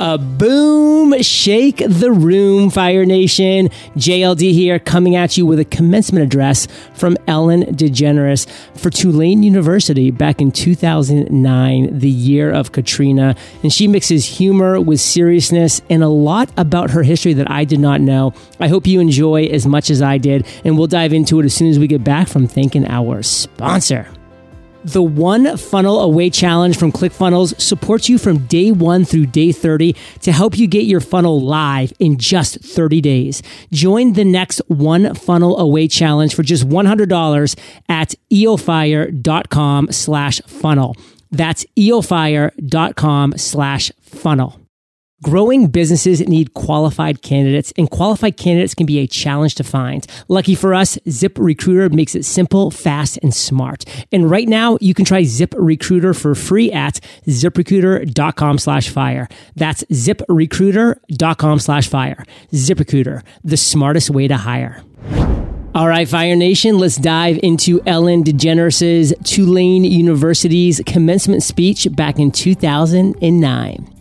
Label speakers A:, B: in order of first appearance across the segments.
A: A boom, shake the room, Fire Nation. JLD here, coming at you with a commencement address from Ellen DeGeneres for Tulane University back in 2009, the year of Katrina. And she mixes humor with seriousness and a lot about her history that I did not know. I hope you enjoy as much as I did, and we'll dive into it as soon as we get back from thanking our sponsor. The One Funnel Away Challenge from ClickFunnels supports you from day one through day 30 to help you get your funnel live in just 30 days. Join the next One Funnel Away Challenge for just $100 at eofire.com slash funnel. That's eofire.com slash funnel. Growing businesses need qualified candidates, and qualified candidates can be a challenge to find. Lucky for us, Zip Recruiter makes it simple, fast, and smart. And right now, you can try Zip Recruiter for free at ziprecruiter.com slash fire. That's ziprecruiter.com slash fire. ZipRecruiter, the smartest way to hire. All right, Fire Nation, let's dive into Ellen DeGeneres' Tulane University's commencement speech back in 2009.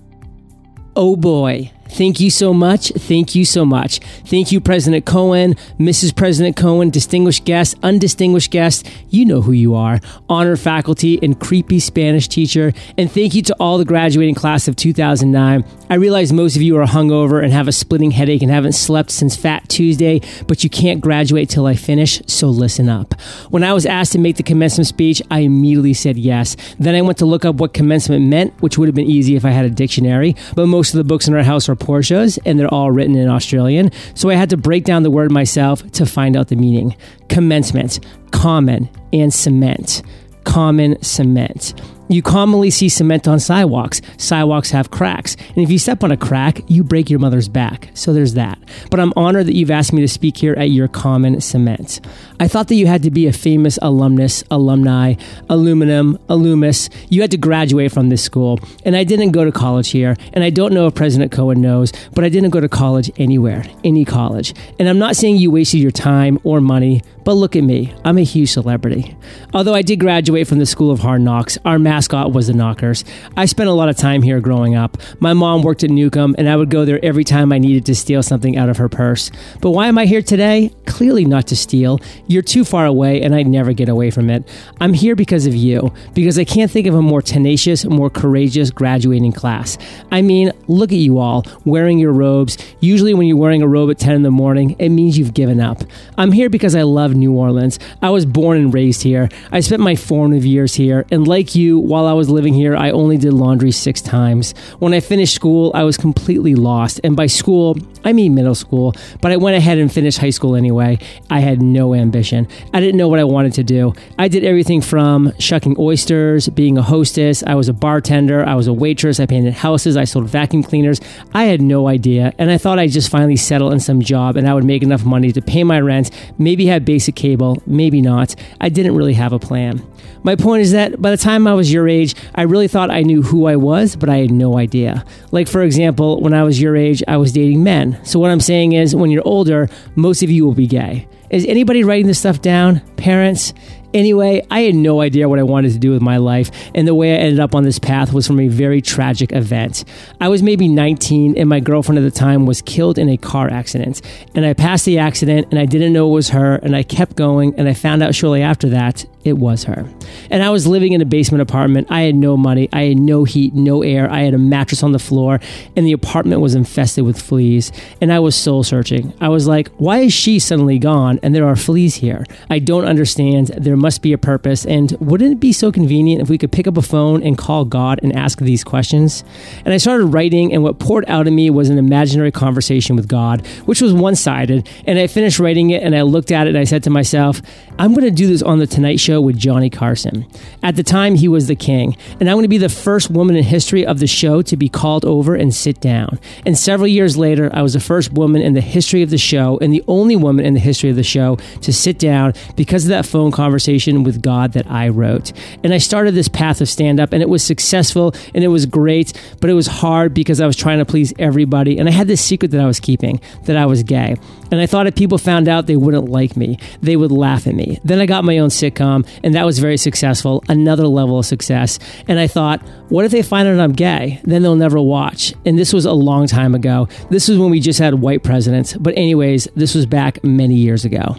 A: Oh boy. Thank you so much. Thank you so much. Thank you, President Cohen, Mrs. President Cohen, distinguished guests, undistinguished guests. You know who you are. Honor faculty and creepy Spanish teacher. And thank you to all the graduating class of 2009. I realize most of you are hungover and have a splitting headache and haven't slept since Fat Tuesday, but you can't graduate till I finish, so listen up. When I was asked to make the commencement speech, I immediately said yes. Then I went to look up what commencement meant, which would have been easy if I had a dictionary, but most of the books in our house are Portia's and they're all written in Australian, so I had to break down the word myself to find out the meaning. Commencement, common, and cement. Common cement. You commonly see cement on sidewalks. Sidewalks have cracks. And if you step on a crack, you break your mother's back. So there's that. But I'm honored that you've asked me to speak here at your common cement. I thought that you had to be a famous alumnus, alumni, aluminum, allumus. You had to graduate from this school. And I didn't go to college here. And I don't know if President Cohen knows, but I didn't go to college anywhere, any college. And I'm not saying you wasted your time or money, but look at me. I'm a huge celebrity. Although I did graduate from the School of Hard Knocks, our mascot was the Knockers. I spent a lot of time here growing up. My mom worked at Newcomb, and I would go there every time I needed to steal something out of her purse. But why am I here today? Clearly not to steal. You're too far away, and I'd never get away from it. I'm here because of you, because I can't think of a more tenacious, more courageous graduating class. I mean, look at you all, wearing your robes. Usually, when you're wearing a robe at 10 in the morning, it means you've given up. I'm here because I love New Orleans. I was born and raised here. I spent my formative years here, and like you, while I was living here, I only did laundry six times. When I finished school, I was completely lost, and by school, I mean middle school, but I went ahead and finished high school anyway. I had no ambition. I didn't know what I wanted to do. I did everything from shucking oysters, being a hostess, I was a bartender, I was a waitress, I painted houses, I sold vacuum cleaners. I had no idea, and I thought I'd just finally settle in some job and I would make enough money to pay my rent, maybe have basic cable, maybe not. I didn't really have a plan. My point is that by the time I was your age, I really thought I knew who I was, but I had no idea. Like, for example, when I was your age, I was dating men. So, what I'm saying is, when you're older, most of you will be gay. Is anybody writing this stuff down? Parents? Anyway, I had no idea what I wanted to do with my life, and the way I ended up on this path was from a very tragic event. I was maybe 19, and my girlfriend at the time was killed in a car accident. And I passed the accident, and I didn't know it was her, and I kept going, and I found out shortly after that it was her. And I was living in a basement apartment. I had no money, I had no heat, no air. I had a mattress on the floor, and the apartment was infested with fleas. And I was soul searching. I was like, why is she suddenly gone and there are fleas here? I don't understand. There must be a purpose. And wouldn't it be so convenient if we could pick up a phone and call God and ask these questions? And I started writing, and what poured out of me was an imaginary conversation with God, which was one sided. And I finished writing it, and I looked at it, and I said to myself, I'm going to do this on the Tonight Show with Johnny Carson. At the time, he was the king, and I'm going to be the first woman in history of the show to be called over and sit down. And several years later, I was the first woman in the history of the show and the only woman in the history of the show to sit down because of that phone conversation with God that I wrote. And I started this path of stand up, and it was successful and it was great, but it was hard because I was trying to please everybody. And I had this secret that I was keeping that I was gay. And I thought if people found out, they wouldn't like me, they would laugh at me. Then I got my own sitcom and that was very successful, another level of success. And I thought, what if they find out I'm gay? Then they'll never watch. And this was a long time ago. This was when we just had white presidents. But, anyways, this was back many years ago.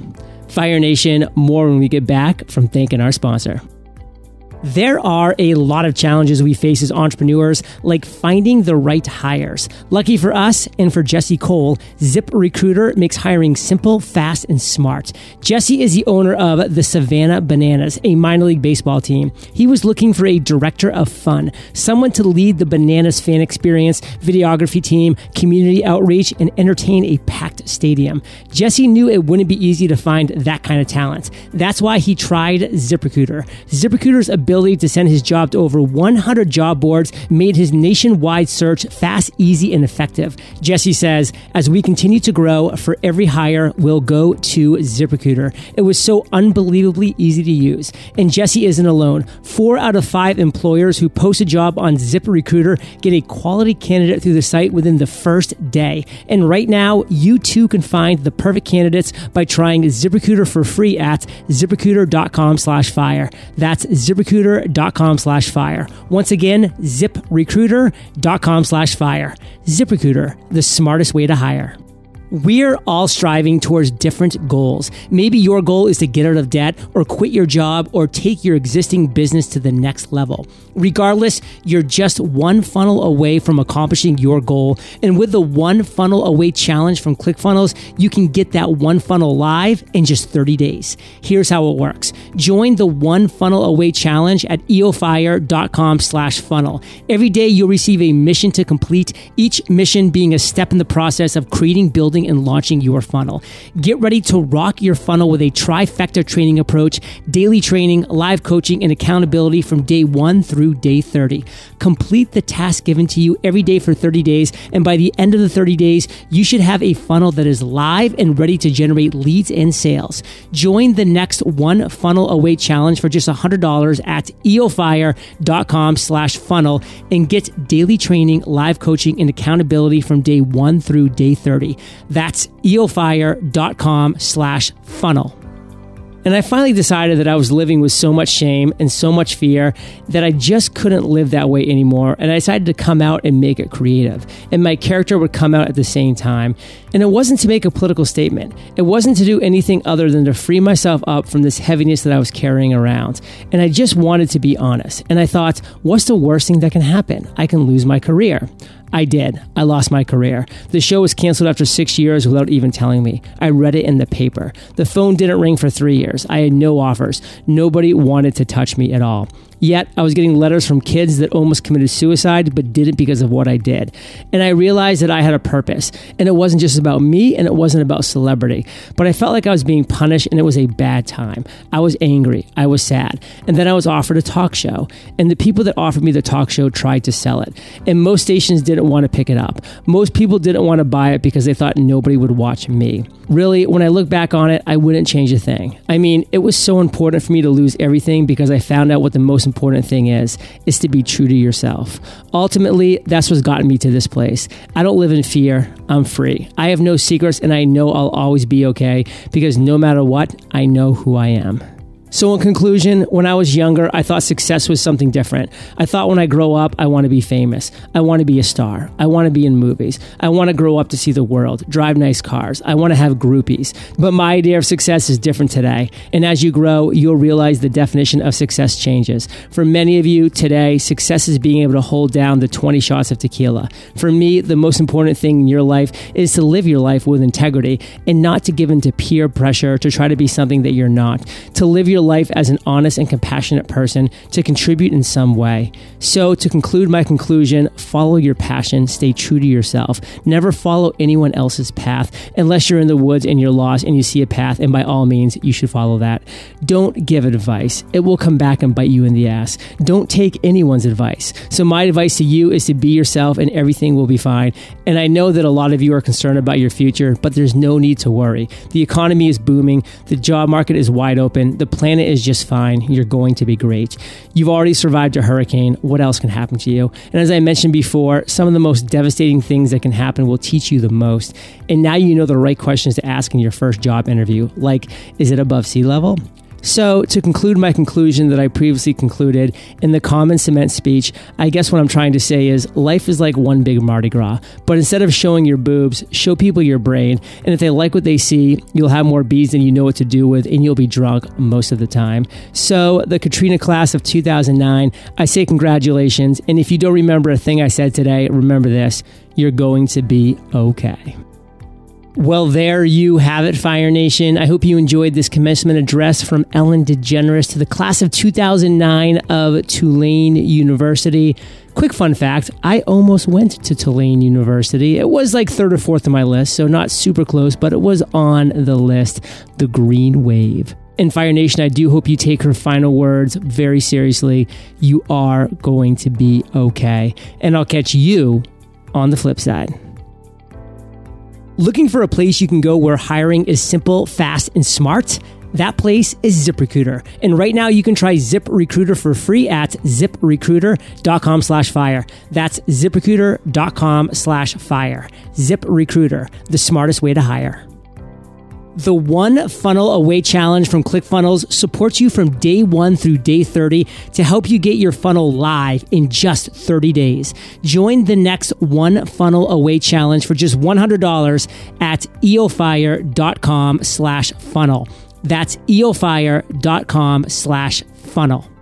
A: Fire Nation, more when we get back from thanking our sponsor. There are a lot of challenges we face as entrepreneurs, like finding the right hires. Lucky for us and for Jesse Cole, Zip Recruiter makes hiring simple, fast, and smart. Jesse is the owner of the Savannah Bananas, a minor league baseball team. He was looking for a director of fun, someone to lead the Bananas fan experience, videography team, community outreach, and entertain a packed stadium. Jesse knew it wouldn't be easy to find that kind of talent. That's why he tried ZipRecruiter. ZipRecruiter's ability to send his job to over 100 job boards made his nationwide search fast, easy, and effective. Jesse says, as we continue to grow, for every hire, we'll go to ZipRecruiter. It was so unbelievably easy to use. And Jesse isn't alone. Four out of five employers who post a job on ZipRecruiter get a quality candidate through the site within the first day. And right now, you too can find the perfect candidates by trying ZipRecruiter for free at ziprecruiter.com slash fire. That's ZipRecruiter ziprecruiter.com slash fire. Once again, ziprecruiter.com slash fire. ZipRecruiter, the smartest way to hire. We're all striving towards different goals. Maybe your goal is to get out of debt or quit your job or take your existing business to the next level. Regardless, you're just one funnel away from accomplishing your goal. And with the one funnel away challenge from ClickFunnels, you can get that one funnel live in just 30 days. Here's how it works. Join the one funnel away challenge at eofire.com slash funnel. Every day you'll receive a mission to complete, each mission being a step in the process of creating, building, building and launching your funnel. Get ready to rock your funnel with a trifecta training approach, daily training, live coaching, and accountability from day one through day 30. Complete the task given to you every day for 30 days, and by the end of the 30 days, you should have a funnel that is live and ready to generate leads and sales. Join the next one funnel away challenge for just $100 at eofire.com slash funnel and get daily training, live coaching, and accountability from day one through day 30. That's eofire.com slash funnel. And I finally decided that I was living with so much shame and so much fear that I just couldn't live that way anymore. And I decided to come out and make it creative. And my character would come out at the same time. And it wasn't to make a political statement, it wasn't to do anything other than to free myself up from this heaviness that I was carrying around. And I just wanted to be honest. And I thought, what's the worst thing that can happen? I can lose my career. I did. I lost my career. The show was canceled after six years without even telling me. I read it in the paper. The phone didn't ring for three years. I had no offers. Nobody wanted to touch me at all. Yet I was getting letters from kids that almost committed suicide but didn't because of what I did. And I realized that I had a purpose. And it wasn't just about me and it wasn't about celebrity. But I felt like I was being punished and it was a bad time. I was angry. I was sad. And then I was offered a talk show. And the people that offered me the talk show tried to sell it. And most stations didn't want to pick it up. Most people didn't want to buy it because they thought nobody would watch me. Really, when I look back on it, I wouldn't change a thing. I mean, it was so important for me to lose everything because I found out what the most important thing is is to be true to yourself. Ultimately, that's what's gotten me to this place. I don't live in fear. I'm free. I have no secrets and I know I'll always be okay because no matter what, I know who I am. So, in conclusion, when I was younger, I thought success was something different. I thought when I grow up, I want to be famous. I want to be a star. I want to be in movies. I want to grow up to see the world, drive nice cars. I want to have groupies. But my idea of success is different today. And as you grow, you'll realize the definition of success changes. For many of you today, success is being able to hold down the 20 shots of tequila. For me, the most important thing in your life is to live your life with integrity and not to give in to peer pressure to try to be something that you're not. To live your your life as an honest and compassionate person to contribute in some way. So, to conclude my conclusion, follow your passion, stay true to yourself. Never follow anyone else's path unless you're in the woods and you're lost and you see a path, and by all means, you should follow that. Don't give advice, it will come back and bite you in the ass. Don't take anyone's advice. So, my advice to you is to be yourself and everything will be fine. And I know that a lot of you are concerned about your future, but there's no need to worry. The economy is booming, the job market is wide open, the plan planet is just fine. You're going to be great. You've already survived a hurricane. What else can happen to you? And as I mentioned before, some of the most devastating things that can happen will teach you the most. And now you know the right questions to ask in your first job interview, like is it above sea level? So, to conclude my conclusion that I previously concluded in the common cement speech, I guess what I'm trying to say is life is like one big Mardi Gras. But instead of showing your boobs, show people your brain. And if they like what they see, you'll have more bees than you know what to do with, and you'll be drunk most of the time. So, the Katrina class of 2009, I say congratulations. And if you don't remember a thing I said today, remember this you're going to be okay. Well, there you have it, Fire Nation. I hope you enjoyed this commencement address from Ellen DeGeneres to the class of 2009 of Tulane University. Quick fun fact I almost went to Tulane University. It was like third or fourth on my list, so not super close, but it was on the list. The Green Wave. And Fire Nation, I do hope you take her final words very seriously. You are going to be okay. And I'll catch you on the flip side. Looking for a place you can go where hiring is simple, fast, and smart? That place is ZipRecruiter. And right now you can try ZipRecruiter for free at ziprecruiter.com slash fire. That's ziprecruiter.com slash fire. ZipRecruiter, the smartest way to hire. The One Funnel Away Challenge from ClickFunnels supports you from day one through day 30 to help you get your funnel live in just 30 days. Join the next One Funnel Away Challenge for just $100 at eofire.com slash funnel. That's eofire.com slash funnel.